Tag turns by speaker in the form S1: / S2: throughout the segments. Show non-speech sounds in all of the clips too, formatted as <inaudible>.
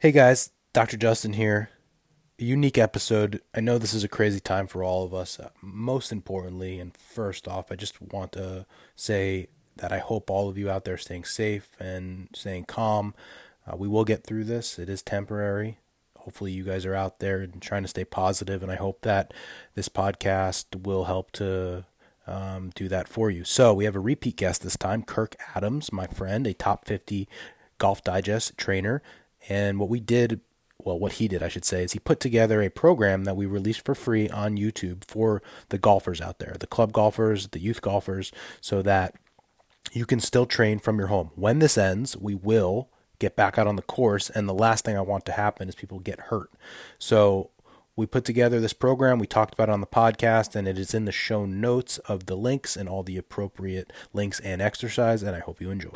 S1: Hey guys, Dr. Justin here. A unique episode. I know this is a crazy time for all of us. Uh, most importantly, and first off, I just want to say that I hope all of you out there are staying safe and staying calm. Uh, we will get through this. It is temporary. Hopefully, you guys are out there and trying to stay positive, and I hope that this podcast will help to um, do that for you. So, we have a repeat guest this time, Kirk Adams, my friend, a top 50 Golf Digest trainer and what we did, well, what he did, I should say, is he put together a program that we released for free on YouTube for the golfers out there, the club golfers, the youth golfers, so that you can still train from your home. When this ends, we will get back out on the course. And the last thing I want to happen is people get hurt. So we put together this program. We talked about it on the podcast, and it is in the show notes of the links and all the appropriate links and exercise. And I hope you enjoy.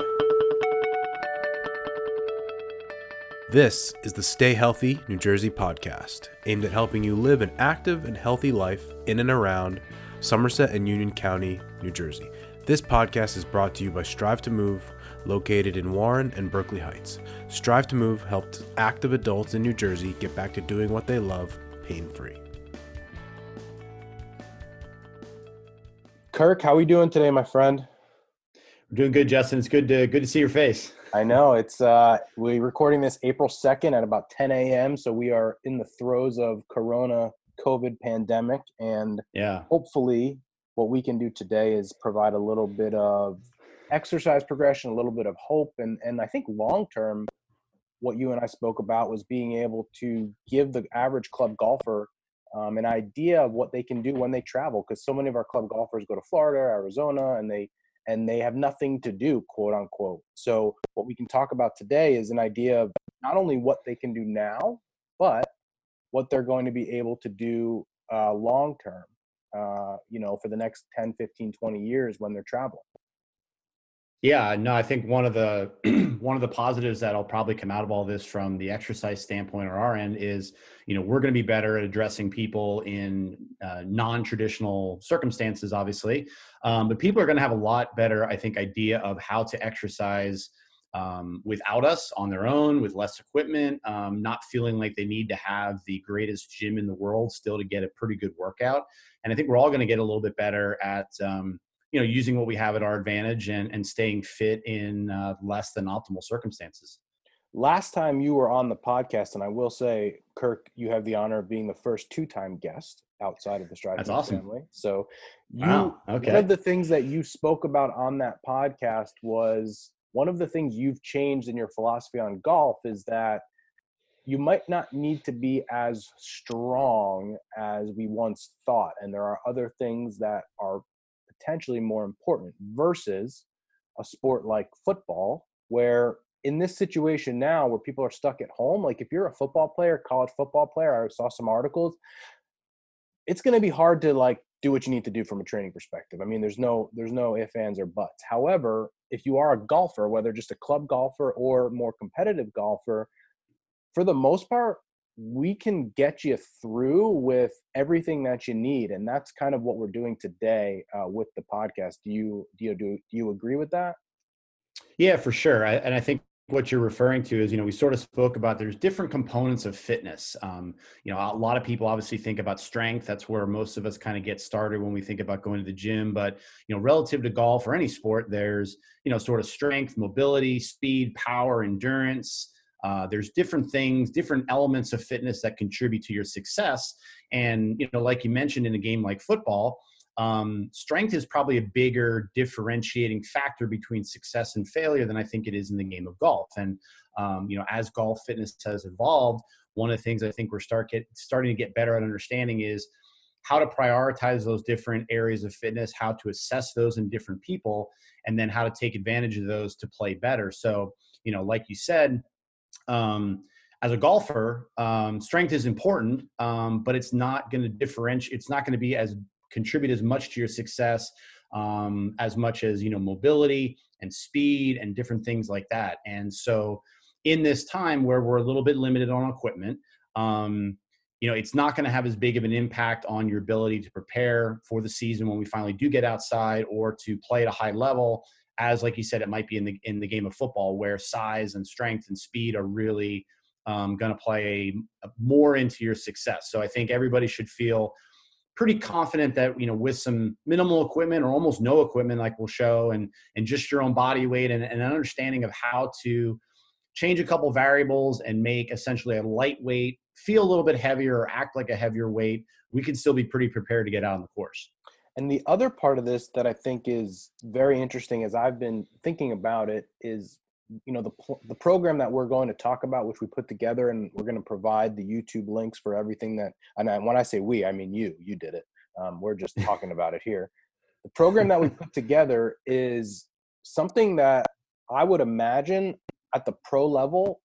S1: This is the Stay Healthy New Jersey podcast, aimed at helping you live an active and healthy life in and around Somerset and Union County, New Jersey. This podcast is brought to you by Strive to Move, located in Warren and Berkeley Heights. Strive to Move helped active adults in New Jersey get back to doing what they love pain free. Kirk, how are we doing today, my friend?
S2: We're doing good, Justin. It's good to good to see your face.
S1: I know it's uh we're recording this April 2nd at about 10 a.m. So we are in the throes of Corona COVID pandemic, and
S2: yeah,
S1: hopefully, what we can do today is provide a little bit of exercise progression, a little bit of hope, and and I think long term, what you and I spoke about was being able to give the average club golfer um, an idea of what they can do when they travel, because so many of our club golfers go to Florida, Arizona, and they and they have nothing to do, quote unquote. So, what we can talk about today is an idea of not only what they can do now, but what they're going to be able to do uh, long term, uh, you know, for the next 10, 15, 20 years when they're traveling.
S2: Yeah, no, I think one of the <clears throat> one of the positives that'll probably come out of all this from the exercise standpoint or our end is, you know, we're going to be better at addressing people in uh, non-traditional circumstances, obviously, um, but people are going to have a lot better, I think, idea of how to exercise um, without us on their own, with less equipment, um, not feeling like they need to have the greatest gym in the world still to get a pretty good workout. And I think we're all going to get a little bit better at um, you know using what we have at our advantage and and staying fit in uh, less than optimal circumstances
S1: last time you were on the podcast and i will say kirk you have the honor of being the first two-time guest outside of the Strive
S2: That's awesome.
S1: family so you
S2: wow. okay.
S1: one of the things that you spoke about on that podcast was one of the things you've changed in your philosophy on golf is that you might not need to be as strong as we once thought and there are other things that are potentially more important versus a sport like football where in this situation now where people are stuck at home like if you're a football player college football player i saw some articles it's going to be hard to like do what you need to do from a training perspective. I mean there's no there's no ifs ands or buts. However if you are a golfer whether just a club golfer or more competitive golfer for the most part we can get you through with everything that you need and that's kind of what we're doing today uh, with the podcast. Do you do you do, you agree with that?
S2: Yeah for sure I, and i think what you're referring to is you know we sort of spoke about there's different components of fitness um, you know a lot of people obviously think about strength that's where most of us kind of get started when we think about going to the gym but you know relative to golf or any sport there's you know sort of strength mobility speed power endurance uh, there's different things, different elements of fitness that contribute to your success. And, you know, like you mentioned in a game like football, um, strength is probably a bigger differentiating factor between success and failure than I think it is in the game of golf. And, um, you know, as golf fitness has evolved, one of the things I think we're start get, starting to get better at understanding is how to prioritize those different areas of fitness, how to assess those in different people, and then how to take advantage of those to play better. So, you know, like you said, um, as a golfer, um, strength is important, um, but it's not going to differentiate. It's not going to be as contribute as much to your success um, as much as you know mobility and speed and different things like that. And so, in this time where we're a little bit limited on equipment, um, you know, it's not going to have as big of an impact on your ability to prepare for the season when we finally do get outside or to play at a high level as like you said it might be in the in the game of football where size and strength and speed are really um, going to play more into your success. So I think everybody should feel pretty confident that you know with some minimal equipment or almost no equipment like we'll show and and just your own body weight and, and an understanding of how to change a couple variables and make essentially a lightweight feel a little bit heavier or act like a heavier weight we can still be pretty prepared to get out on the course
S1: and the other part of this that i think is very interesting as i've been thinking about it is you know the the program that we're going to talk about which we put together and we're going to provide the youtube links for everything that and I, when i say we i mean you you did it. Um, we're just <laughs> talking about it here. The program that we put together is something that i would imagine at the pro level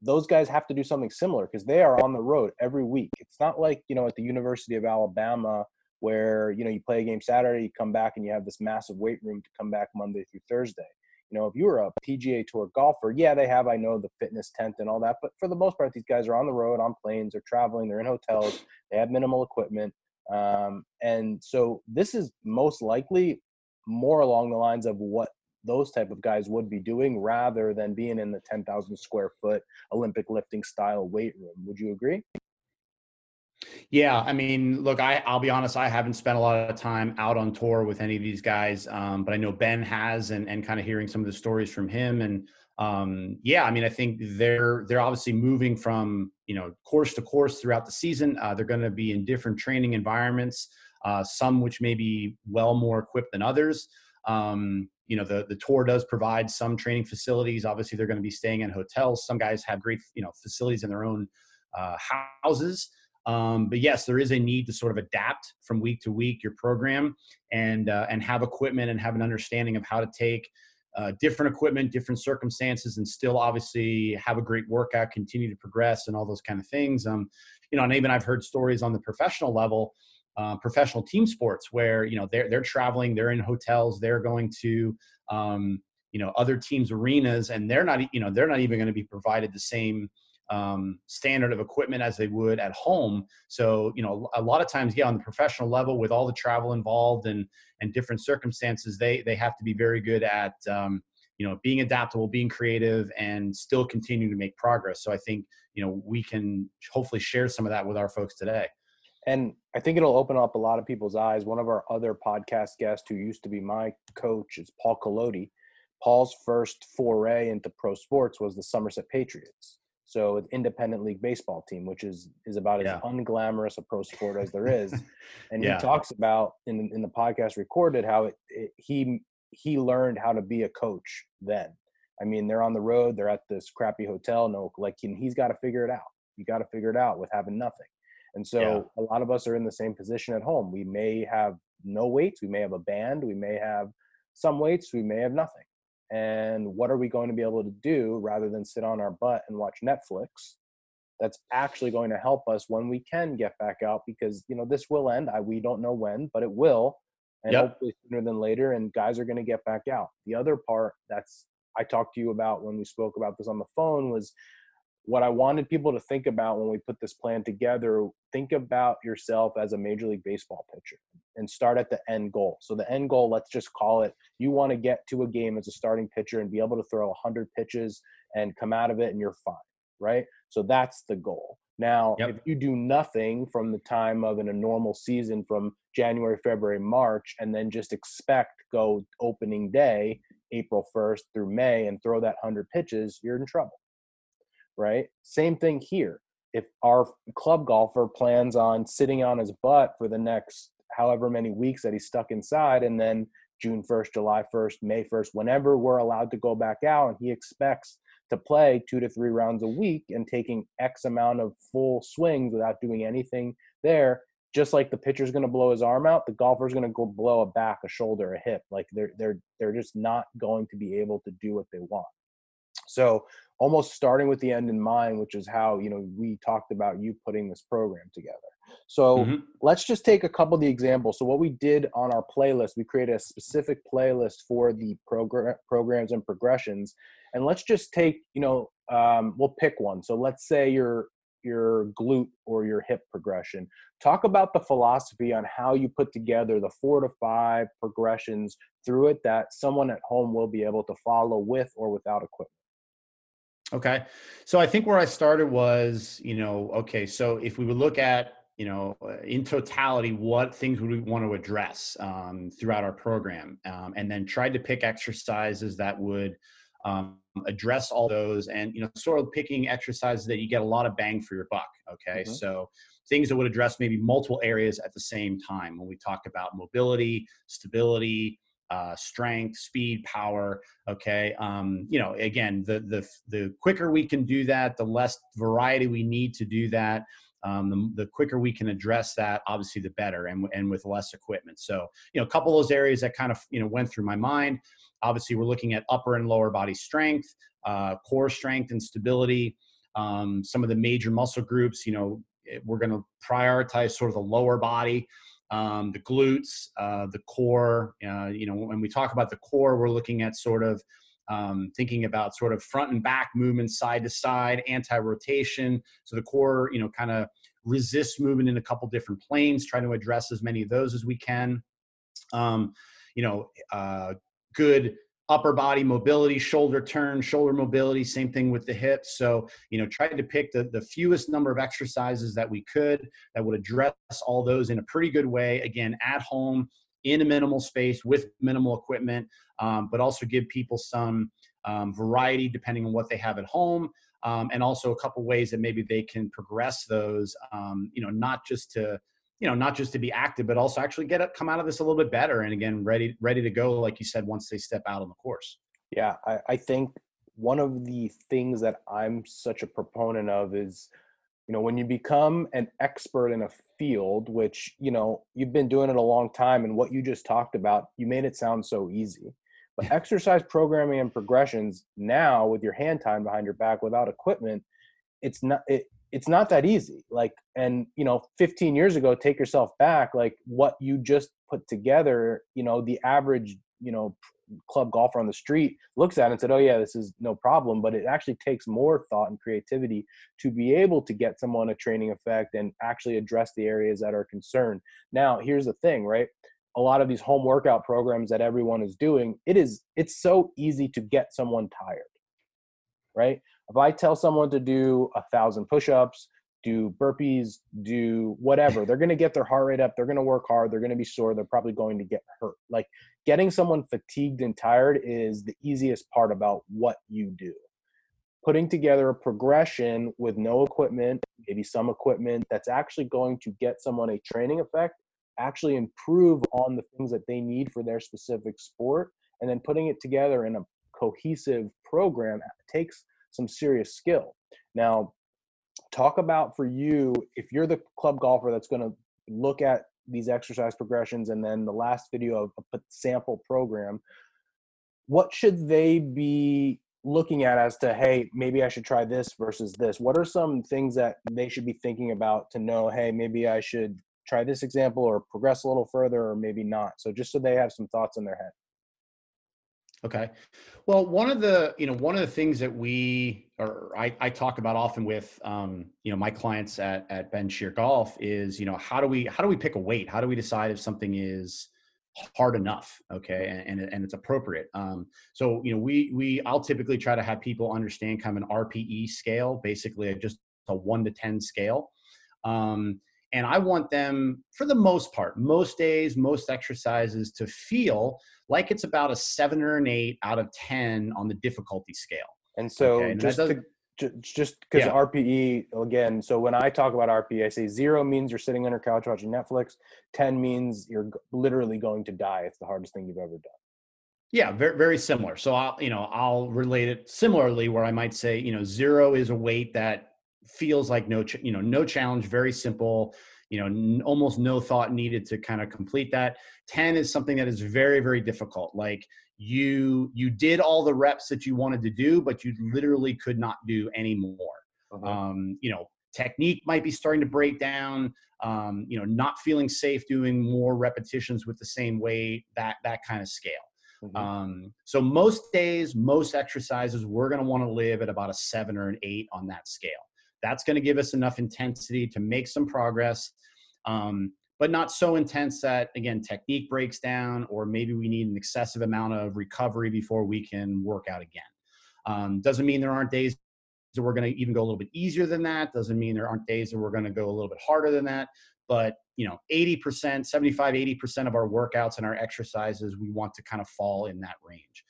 S1: those guys have to do something similar because they are on the road every week. It's not like you know at the university of alabama where you know you play a game saturday you come back and you have this massive weight room to come back monday through thursday you know, if you were a PGA Tour golfer, yeah, they have, I know, the fitness tent and all that, but for the most part, these guys are on the road, on planes, they're traveling, they're in hotels, they have minimal equipment. Um, and so this is most likely more along the lines of what those type of guys would be doing rather than being in the 10,000 square foot Olympic lifting style weight room. Would you agree?
S2: Yeah, I mean, look, I I'll be honest, I haven't spent a lot of time out on tour with any of these guys, um, but I know Ben has, and and kind of hearing some of the stories from him, and um, yeah, I mean, I think they're they're obviously moving from you know course to course throughout the season. Uh, they're going to be in different training environments, uh, some which may be well more equipped than others. Um, you know, the the tour does provide some training facilities. Obviously, they're going to be staying in hotels. Some guys have great you know facilities in their own uh, houses. Um, but yes, there is a need to sort of adapt from week to week your program and uh, and have equipment and have an understanding of how to take uh, different equipment, different circumstances, and still obviously have a great workout, continue to progress, and all those kind of things. Um, you know, and even I've heard stories on the professional level, uh, professional team sports, where you know they're they're traveling, they're in hotels, they're going to um, you know other teams' arenas, and they're not you know they're not even going to be provided the same um, standard of equipment as they would at home. So, you know, a lot of times, yeah, on the professional level, with all the travel involved and and different circumstances, they they have to be very good at um, you know being adaptable, being creative, and still continue to make progress. So, I think you know we can hopefully share some of that with our folks today.
S1: And I think it'll open up a lot of people's eyes. One of our other podcast guests, who used to be my coach, is Paul Collodi. Paul's first foray into pro sports was the Somerset Patriots so with independent league baseball team, which is is about yeah. as unglamorous a pro sport as there is. <laughs> And yeah. he talks about in in the podcast recorded how it, it, he he learned how to be a coach then. I mean, they're on the road, they're at this crappy hotel, no like he's got to figure it out. You got to figure it out with having nothing. And so yeah. a lot of us are in the same position at home. We may have no weights, we may have a band, we may have some weights, we may have nothing and what are we going to be able to do rather than sit on our butt and watch netflix that's actually going to help us when we can get back out because you know this will end I, we don't know when but it will and yep. hopefully sooner than later and guys are going to get back out the other part that's i talked to you about when we spoke about this on the phone was what I wanted people to think about when we put this plan together, think about yourself as a Major League Baseball pitcher and start at the end goal. So, the end goal, let's just call it you want to get to a game as a starting pitcher and be able to throw 100 pitches and come out of it and you're fine, right? So, that's the goal. Now, yep. if you do nothing from the time of in a normal season from January, February, March, and then just expect go opening day, April 1st through May, and throw that 100 pitches, you're in trouble right? Same thing here. If our club golfer plans on sitting on his butt for the next however many weeks that he's stuck inside, and then June 1st, July 1st, May 1st, whenever we're allowed to go back out, and he expects to play two to three rounds a week and taking X amount of full swings without doing anything there, just like the pitcher's going to blow his arm out, the golfer's going to go blow a back, a shoulder, a hip. Like they're they're they're just not going to be able to do what they want. So almost starting with the end in mind, which is how you know we talked about you putting this program together. So mm-hmm. let's just take a couple of the examples. So what we did on our playlist, we created a specific playlist for the program programs and progressions, and let's just take you know um, we'll pick one. So let's say your your glute or your hip progression. Talk about the philosophy on how you put together the four to five progressions through it that someone at home will be able to follow with or without equipment.
S2: Okay. So I think where I started was, you know, okay, so if we would look at, you know, uh, in totality, what things would we want to address um, throughout our program? Um, and then tried to pick exercises that would um, address all those and, you know, sort of picking exercises that you get a lot of bang for your buck. Okay. Mm-hmm. So things that would address maybe multiple areas at the same time when we talk about mobility, stability, uh, strength, speed, power. Okay, um, you know, again, the the the quicker we can do that, the less variety we need to do that. Um, the, the, quicker we can address that, obviously, the better, and and with less equipment. So, you know, a couple of those areas that kind of you know went through my mind. Obviously, we're looking at upper and lower body strength, uh, core strength and stability. Um, some of the major muscle groups, you know, we're going to prioritize sort of the lower body um, the glutes, uh, the core. Uh, you know, when we talk about the core, we're looking at sort of um, thinking about sort of front and back movements, side to side, anti-rotation. So the core, you know, kind of resists movement in a couple different planes. Try to address as many of those as we can. Um, you know, uh, good upper body mobility, shoulder turn, shoulder mobility, same thing with the hips. So, you know, tried to pick the, the fewest number of exercises that we could that would address all those in a pretty good way. Again, at home, in a minimal space with minimal equipment, um, but also give people some um, variety depending on what they have at home. Um, and also a couple ways that maybe they can progress those, um, you know, not just to, you know not just to be active but also actually get up come out of this a little bit better and again ready ready to go like you said once they step out on the course.
S1: Yeah i, I think one of the things that i'm such a proponent of is you know when you become an expert in a field which you know you've been doing it a long time and what you just talked about you made it sound so easy. But <laughs> exercise programming and progressions now with your hand time behind your back without equipment it's not it, it's not that easy like and you know 15 years ago take yourself back like what you just put together you know the average you know club golfer on the street looks at it and said oh yeah this is no problem but it actually takes more thought and creativity to be able to get someone a training effect and actually address the areas that are concerned. Now here's the thing right? A lot of these home workout programs that everyone is doing it is it's so easy to get someone tired right if I tell someone to do a thousand push-ups, do burpees, do whatever, they're going to get their heart rate up. They're going to work hard. They're going to be sore. They're probably going to get hurt. Like getting someone fatigued and tired is the easiest part about what you do. Putting together a progression with no equipment, maybe some equipment that's actually going to get someone a training effect, actually improve on the things that they need for their specific sport, and then putting it together in a cohesive program takes some serious skill. Now, talk about for you if you're the club golfer that's going to look at these exercise progressions and then the last video of a sample program what should they be looking at as to hey maybe i should try this versus this? What are some things that they should be thinking about to know hey maybe i should try this example or progress a little further or maybe not? So just so they have some thoughts in their head
S2: Okay. Well, one of the, you know, one of the things that we, or I, I talk about often with, um, you know, my clients at, at Ben Shear Golf is, you know, how do we, how do we pick a weight? How do we decide if something is hard enough? Okay. And, and, and it's appropriate. Um, so, you know, we, we, I'll typically try to have people understand kind of an RPE scale, basically just a one to 10 scale. Um, and I want them, for the most part, most days, most exercises to feel like it's about a seven or an eight out of 10 on the difficulty scale.
S1: And so okay? and just to, just because yeah. RPE again, so when I talk about RPE, I say zero means you're sitting on your couch watching Netflix. Ten means you're literally going to die. It's the hardest thing you've ever done.
S2: Yeah, very very similar. So I'll you know I'll relate it similarly, where I might say you know zero is a weight that feels like no you know no challenge, very simple you know n- almost no thought needed to kind of complete that. 10 is something that is very very difficult. Like you you did all the reps that you wanted to do but you literally could not do any more. Uh-huh. um, you know technique might be starting to break down um, you know not feeling safe doing more repetitions with the same weight that that kind of scale. Mm-hmm. um, so most days most exercises we're going to want to live at about a seven or an eight on that scale that's going to give us enough intensity to make some progress, um, but not so intense that, again, technique breaks down or maybe we need an excessive amount of recovery before we can work out again. Um, doesn't mean there aren't days that we're going to even go a little bit easier than that. Doesn't mean there aren't days that we're going to go a little bit harder than that. But you know, 80%, 75, 80% of our workouts and our exercises, we want to kind of fall in that range.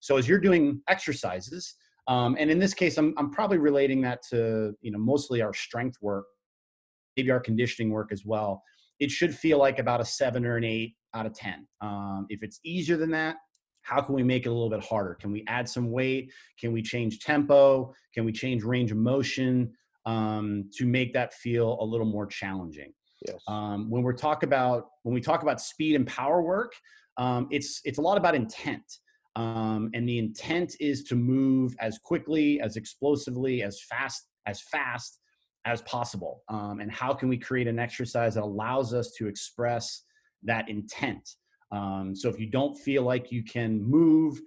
S2: So as you're doing exercises, um, and in this case, I'm, I'm probably relating that to, you know, mostly our strength work, maybe our conditioning work as well. It should feel like about a seven or an eight out of 10. Um, if it's easier than that, how can we make it a little bit harder? Can we add some weight? Can we change tempo? Can we change range of motion um, to make that feel a little more challenging?
S1: Yes.
S2: Um, when we're talk about when we talk about speed and power work, um, it's it's a lot about intent. Um, and the intent is to move as quickly, as explosively, as fast, as fast as possible. Um, and how can we create an exercise that allows us to express that intent? Um, so if you don't feel like you can move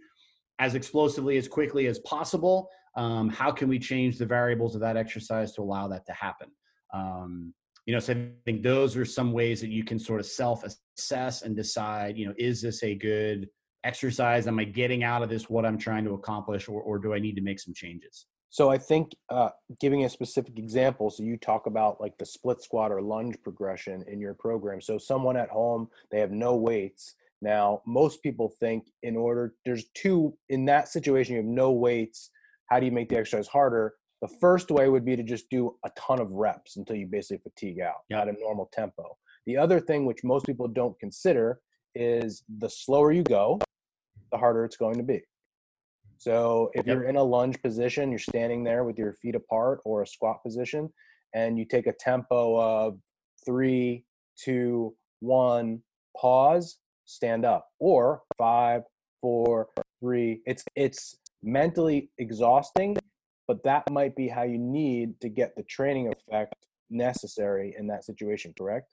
S2: as explosively, as quickly as possible, um, how can we change the variables of that exercise to allow that to happen? Um, you know, so I think those are some ways that you can sort of self-assess and decide, you know, is this a good exercise? Am I getting out of this what I'm trying to accomplish, or, or do I need to make some changes?
S1: So I think uh, giving a specific example, so you talk about like the split squat or lunge progression in your program. So someone at home, they have no weights. Now, most people think in order, there's two, in that situation, you have no weights. How do you make the exercise harder? The first way would be to just do a ton of reps until you basically fatigue out at a normal tempo. The other thing, which most people don't consider, is the slower you go, the harder it's going to be. So if yep. you're in a lunge position, you're standing there with your feet apart or a squat position, and you take a tempo of three, two, one, pause, stand up, or five, four, three. It's it's mentally exhausting, but that might be how you need to get the training effect necessary in that situation. Correct?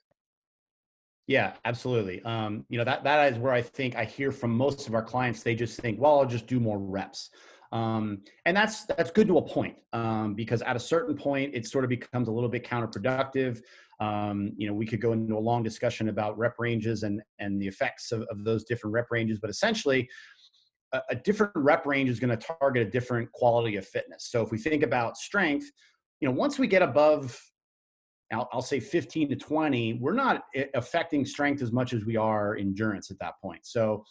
S2: Yeah, absolutely. Um, you know, that that is where I think I hear from most of our clients, they just think, well, I'll just do more reps. Um, and that's that's good to a point um, because at a certain point it sort of becomes a little bit counterproductive. Um, you know, we could go into a long discussion about rep ranges and and the effects of, of those different rep ranges, but essentially, a, a different rep range is going to target a different quality of fitness. So if we think about strength, you know, once we get above I'll, I'll, say 15 to 20, we're not affecting strength as much as we are endurance at that point. So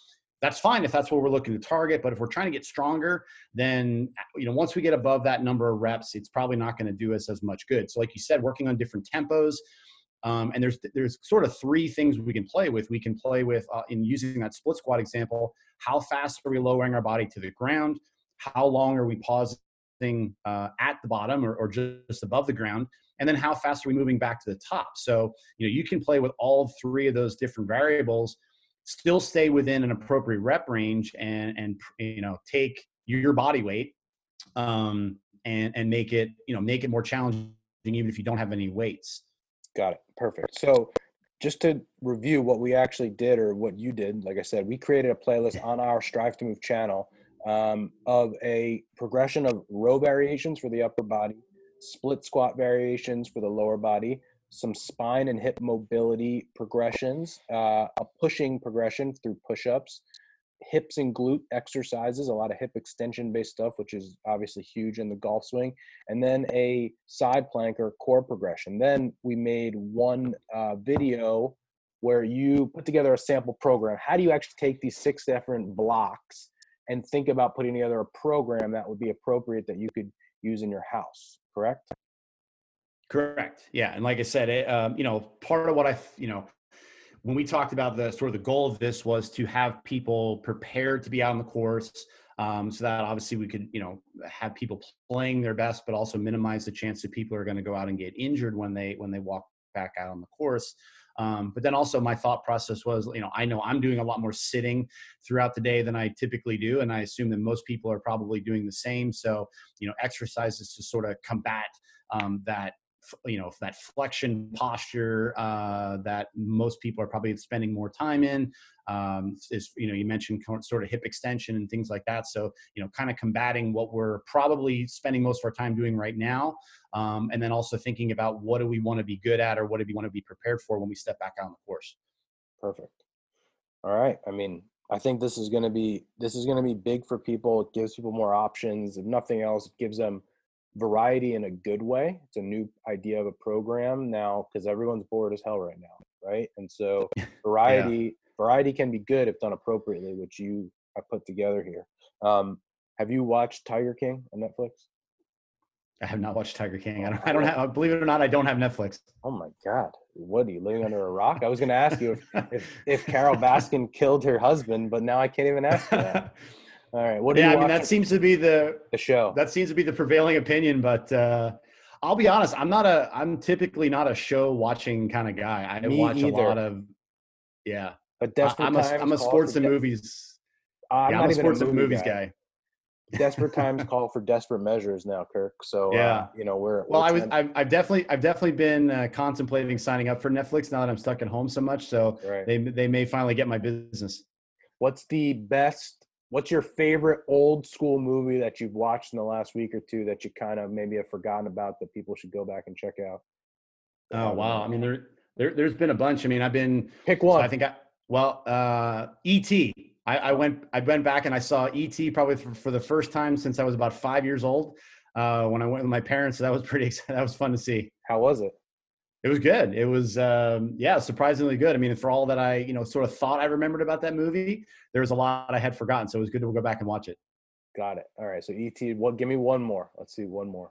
S2: that's fine if that's what we're looking to target. But if we're trying to get stronger, then you know once we get above that number of reps, it's probably not going to do us as much good. So like you said, working on different tempos. Um, and there's there's sort of three things we can play with. We can play with uh, in using that split squat example. How fast are we lowering our body to the ground? How long are we pausing uh, at the bottom or, or just above the ground? And then how fast are we moving back to the top? So you know you can play with all three of those different variables still stay within an appropriate rep range and and you know take your body weight um and and make it you know make it more challenging even if you don't have any weights.
S1: Got it. Perfect. So just to review what we actually did or what you did like i said we created a playlist on our strive to move channel um, of a progression of row variations for the upper body split squat variations for the lower body, some spine and hip mobility progressions, uh, a pushing progression through push ups, hips and glute exercises, a lot of hip extension based stuff, which is obviously huge in the golf swing, and then a side plank or core progression. Then we made one uh, video where you put together a sample program. How do you actually take these six different blocks and think about putting together a program that would be appropriate that you could use in your house? correct?
S2: Correct. Yeah, and like I said, it, um, you know, part of what I, you know, when we talked about the sort of the goal of this was to have people prepared to be out on the course, um, so that obviously we could, you know, have people playing their best, but also minimize the chance that people are going to go out and get injured when they when they walk back out on the course. Um, but then also my thought process was, you know, I know I'm doing a lot more sitting throughout the day than I typically do, and I assume that most people are probably doing the same. So, you know, exercises to sort of combat um, that you know that flexion posture uh, that most people are probably spending more time in um, is you know you mentioned sort of hip extension and things like that. So you know kind of combating what we're probably spending most of our time doing right now um, and then also thinking about what do we want to be good at or what do we want to be prepared for when we step back on the course.
S1: Perfect. All right. I mean i think this is going to be this is going to be big for people. It gives people more options. If nothing else it gives them variety in a good way. It's a new idea of a program now because everyone's bored as hell right now, right? And so <laughs> variety yeah. variety can be good if done appropriately, which you have put together here. Um, have you watched Tiger King on Netflix?
S2: I have not watched Tiger King. I don't. I don't have. Believe it or not, I don't have Netflix.
S1: Oh my god! What are you living under a rock? I was going to ask you if, if, if Carole <laughs> Baskin killed her husband, but now I can't even ask you that. <laughs> All right.
S2: What? yeah, I mean that seems to be the
S1: the show.
S2: That seems to be the prevailing opinion, but uh, I'll be honest. I'm not a. I'm typically not a show watching kind of guy. I Me watch either. a lot of. Yeah,
S1: but desperate
S2: I'm a, I'm a sports and movies. Uh, I'm, yeah, I'm a sports a movie and movies guy.
S1: guy. desperate <laughs> times call for desperate measures now, Kirk. So uh, yeah, uh, you know we're.
S2: Well, I was. I've, I've, definitely, I've definitely been uh, contemplating signing up for Netflix now that I'm stuck at home so much. So right. they they may finally get my business.
S1: What's the best What's your favorite old school movie that you've watched in the last week or two that you kind of maybe have forgotten about that people should go back and check out?
S2: Oh wow! I mean, there, there there's been a bunch. I mean, I've been
S1: pick one. So
S2: I think I well, uh, E.T. I, I went I went back and I saw E.T. probably for, for the first time since I was about five years old. Uh, when I went with my parents, so that was pretty. <laughs> That was fun to see.
S1: How was it?
S2: It was good. It was, um, yeah, surprisingly good. I mean, for all that I, you know, sort of thought I remembered about that movie, there was a lot I had forgotten. So it was good to go back and watch it.
S1: Got it. All right. So ET, what? Give me one more. Let's see, one more.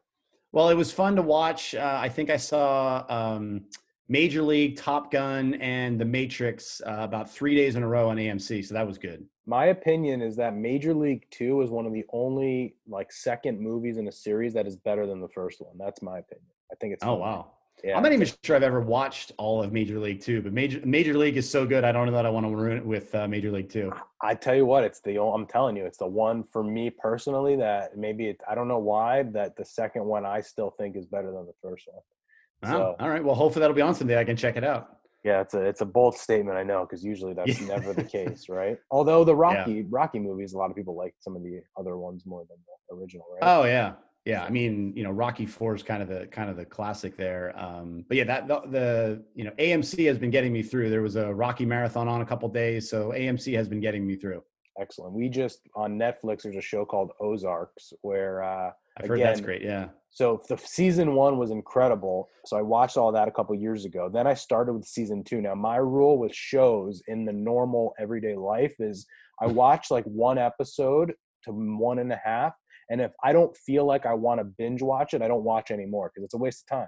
S2: Well, it was fun to watch. Uh, I think I saw um, Major League, Top Gun, and The Matrix uh, about three days in a row on AMC. So that was good.
S1: My opinion is that Major League Two is one of the only like second movies in a series that is better than the first one. That's my opinion. I think it's.
S2: Oh wow. Yeah. I'm not even sure I've ever watched all of Major League Two, but Major Major League is so good. I don't know that I want to ruin it with uh, Major League Two.
S1: I tell you what, it's the I'm telling you, it's the one for me personally that maybe it, I don't know why that the second one I still think is better than the first one.
S2: So, all right. Well, hopefully that'll be on someday. I can check it out.
S1: Yeah, it's a it's a bold statement, I know, because usually that's <laughs> never the case, right? Although the Rocky yeah. Rocky movies, a lot of people like some of the other ones more than the original, right?
S2: Oh yeah, yeah, I mean, you know, Rocky Four is kind of the kind of the classic there. Um, but yeah, that the, the, you know AMC has been getting me through. There was a Rocky marathon on a couple days, so AMC has been getting me through.
S1: Excellent. We just on Netflix. There's a show called Ozarks where uh,
S2: I've heard that's great. Yeah.
S1: So the season one was incredible. So I watched all that a couple years ago. Then I started with season two. Now my rule with shows in the normal everyday life is I watch like one episode to one and a half and if I don't feel like I want to binge watch it, I don't watch anymore because it's a waste of time.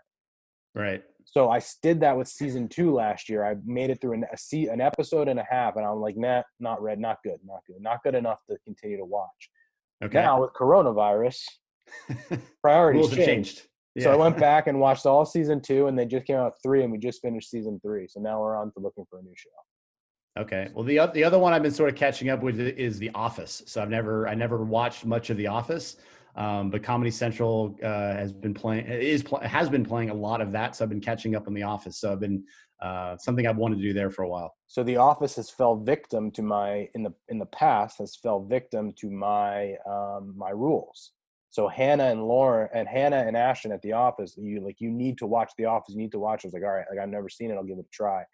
S2: Right.
S1: So I did that with season two last year. I made it through an, a, an episode and a half, and I'm like, nah, not red, not good, not good, not good enough to continue to watch. Okay. Now with coronavirus, <laughs> priorities changed. changed. Yeah. So I went back <laughs> and watched all season two, and they just came out three, and we just finished season three. So now we're on to looking for a new show.
S2: Okay. Well, the the other one I've been sort of catching up with is The Office. So I've never I never watched much of The Office, um, but Comedy Central uh, has been playing is has been playing a lot of that. So I've been catching up on The Office. So I've been uh, something I've wanted to do there for a while.
S1: So The Office has fell victim to my in the in the past has fell victim to my um, my rules. So Hannah and Lauren and Hannah and Ashton at The Office, you like you need to watch The Office. You need to watch. I was like, all right, like I've never seen it. I'll give it a try.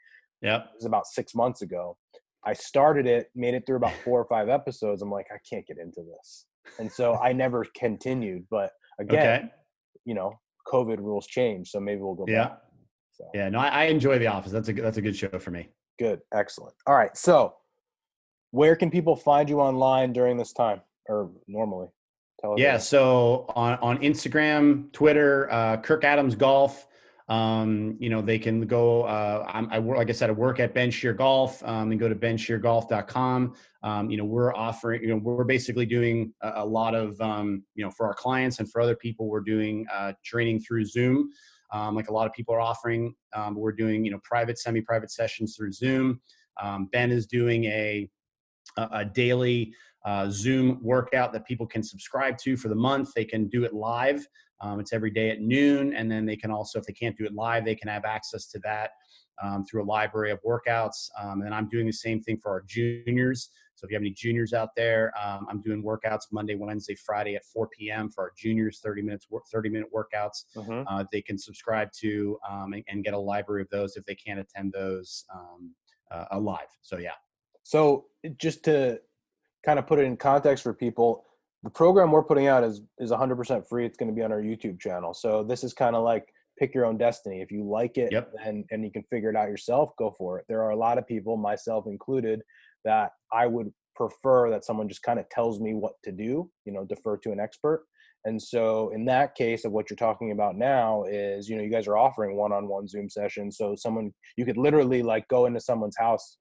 S2: Yeah.
S1: It was about six months ago. I started it, made it through about four or five episodes. I'm like, I can't get into this. And so I never continued. But again, okay. you know, COVID rules change. So maybe we'll go
S2: yeah.
S1: back.
S2: So. Yeah, no, I, I, enjoy The Office. That's a that's a good show for me.
S1: Good, excellent. All right, so where can people find you online during this time, or normally?
S2: Tell yeah, so on on Instagram, Twitter, uh, Kirk Adams Golf. Um, you know, they can go, uh, I work, like I said, I work at Ben Shear Golf um, and go to bensheargolf.com. Um, you know, we're offering, you know, we're basically doing a, a lot of, um, you know, for our clients and for other people, we're doing uh, training through Zoom. Um, like a lot of people are offering, um, we're doing, you know, private, semi-private sessions through Zoom. Ben is doing a, a, a daily uh, Zoom workout that people can subscribe to for the month. They can do it live. Um, it's every day at noon. And then they can also, if they can't do it live, they can have access to that um, through a library of workouts. Um, and I'm doing the same thing for our juniors. So if you have any juniors out there, um, I'm doing workouts Monday, Wednesday, Friday at 4 p.m. for our juniors, 30 minutes, 30 minute workouts. Mm-hmm. Uh, they can subscribe to um, and, and, get a library of those if they can't attend those um, uh, live. So yeah.
S1: So just to kind of put it in context for people, the program we're putting out is is 100% free. It's going to be on our YouTube channel. So this is kind of like pick your own destiny. If you like it
S2: Yep.
S1: and and you can figure it out yourself, go for it. There are a lot of people, myself included, that I would prefer that someone just kind of tells me what to do, you know, defer to an expert. And so in that case of what you're talking about now is, you know, you guys are offering one-on-one Zoom sessions. So someone you could literally like go into someone's house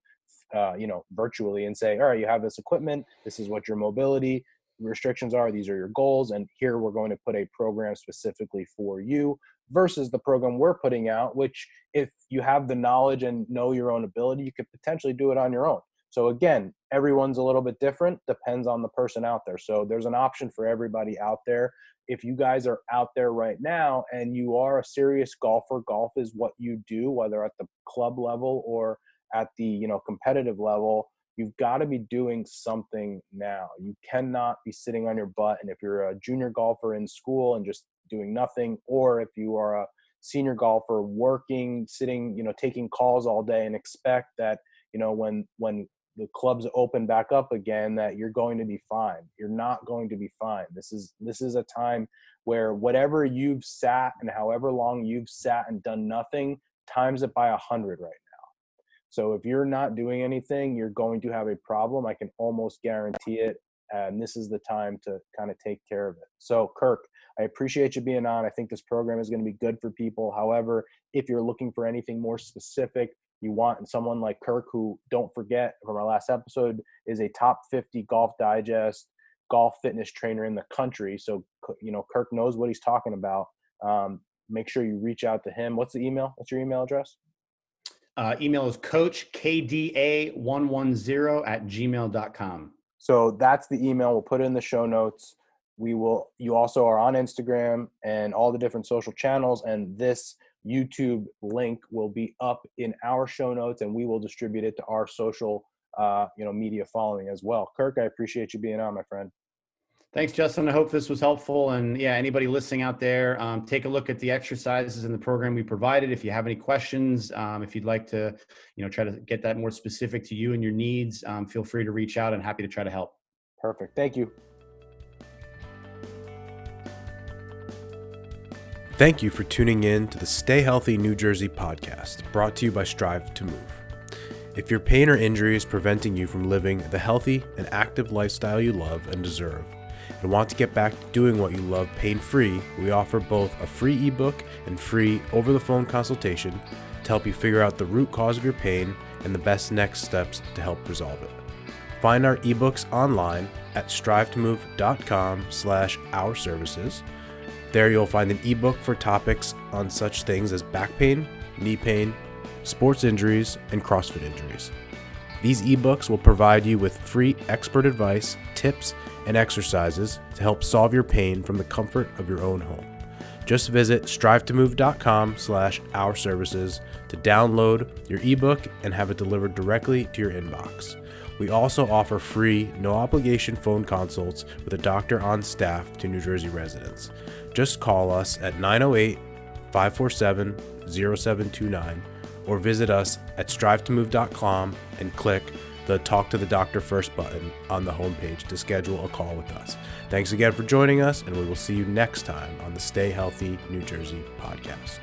S1: uh, you know, virtually and say, all right, you have this equipment. This is what your mobility restrictions are. These are your goals. And here we're going to put a program specifically for you versus the program we're putting out, which if you have the knowledge and know your own ability, you could potentially do it on your own. So again, everyone's a little bit different, depends on the person out there. So there's an option for everybody out there. If you guys are out there right now and you are a serious golfer, golf is what you do, whether at the club level or at the you know competitive level you've got to be doing something now. You cannot be sitting on your butt and if you're a junior golfer in school and just doing nothing or if you are a senior golfer working sitting you know taking calls all day and expect that you know when when the clubs open back up again that you're going to be fine. You're not going to be fine. This is this is a time where whatever you've sat and however long you've sat and done nothing times it by a hundred right so if you're not doing anything, you're going to have a problem. I can almost guarantee it. And this is the time to kind of take care of it. So, Kirk, I appreciate you being on. I think this program is going to be good for people. However, if you're looking for anything more specific, you want someone like Kirk, who don't forget from our last episode, is a top 50 golf digest golf fitness trainer in the country. So, you know, Kirk knows what he's talking about. Um, make sure you reach out to him. What's the email? What's your email address?
S2: Uh, email is coachkda110 at gmail.com.
S1: So that's the email. We'll put it in the show notes. We will. You also are on Instagram and all the different social channels, and this YouTube link will be up in our show notes, and we will distribute it to our social, uh, you know, media following as well. Kirk, I appreciate you being on, my friend.
S2: Thanks, Justin. I hope this was helpful. And yeah, anybody listening out there, um, take a look at the exercises in the program we provided. If you have any questions, um, if you'd like to, you know, try to get that more specific to you and your needs, um, feel free to reach out. and happy to try to help.
S1: Perfect. Thank you. Thank you for tuning in to the Stay Healthy New Jersey podcast, brought to you by Strive to Move. If your pain or injury is preventing you from living the healthy and active lifestyle you love and deserve, and want to get back to doing what you love pain free, we offer both a free ebook and free over the phone consultation to help you figure out the root cause of your pain and the best next steps to help resolve it. Find our ebooks online at strivetomove.com slash our services. There you'll find an ebook for topics on such things as back pain, knee pain, sports injuries, and CrossFit injuries. These ebooks will provide you with free expert advice, tips, and exercises to help solve your pain from the comfort of your own home. Just visit strivetomove.com slash our services to download your ebook and have it delivered directly to your inbox. We also offer free, no obligation phone consults with a doctor on staff to New Jersey residents. Just call us at 908 547 0729 or visit us at strivetomove.com and click the Talk to the Doctor First button on the homepage to schedule a call with us. Thanks again for joining us, and we will see you next time on the Stay Healthy New Jersey podcast.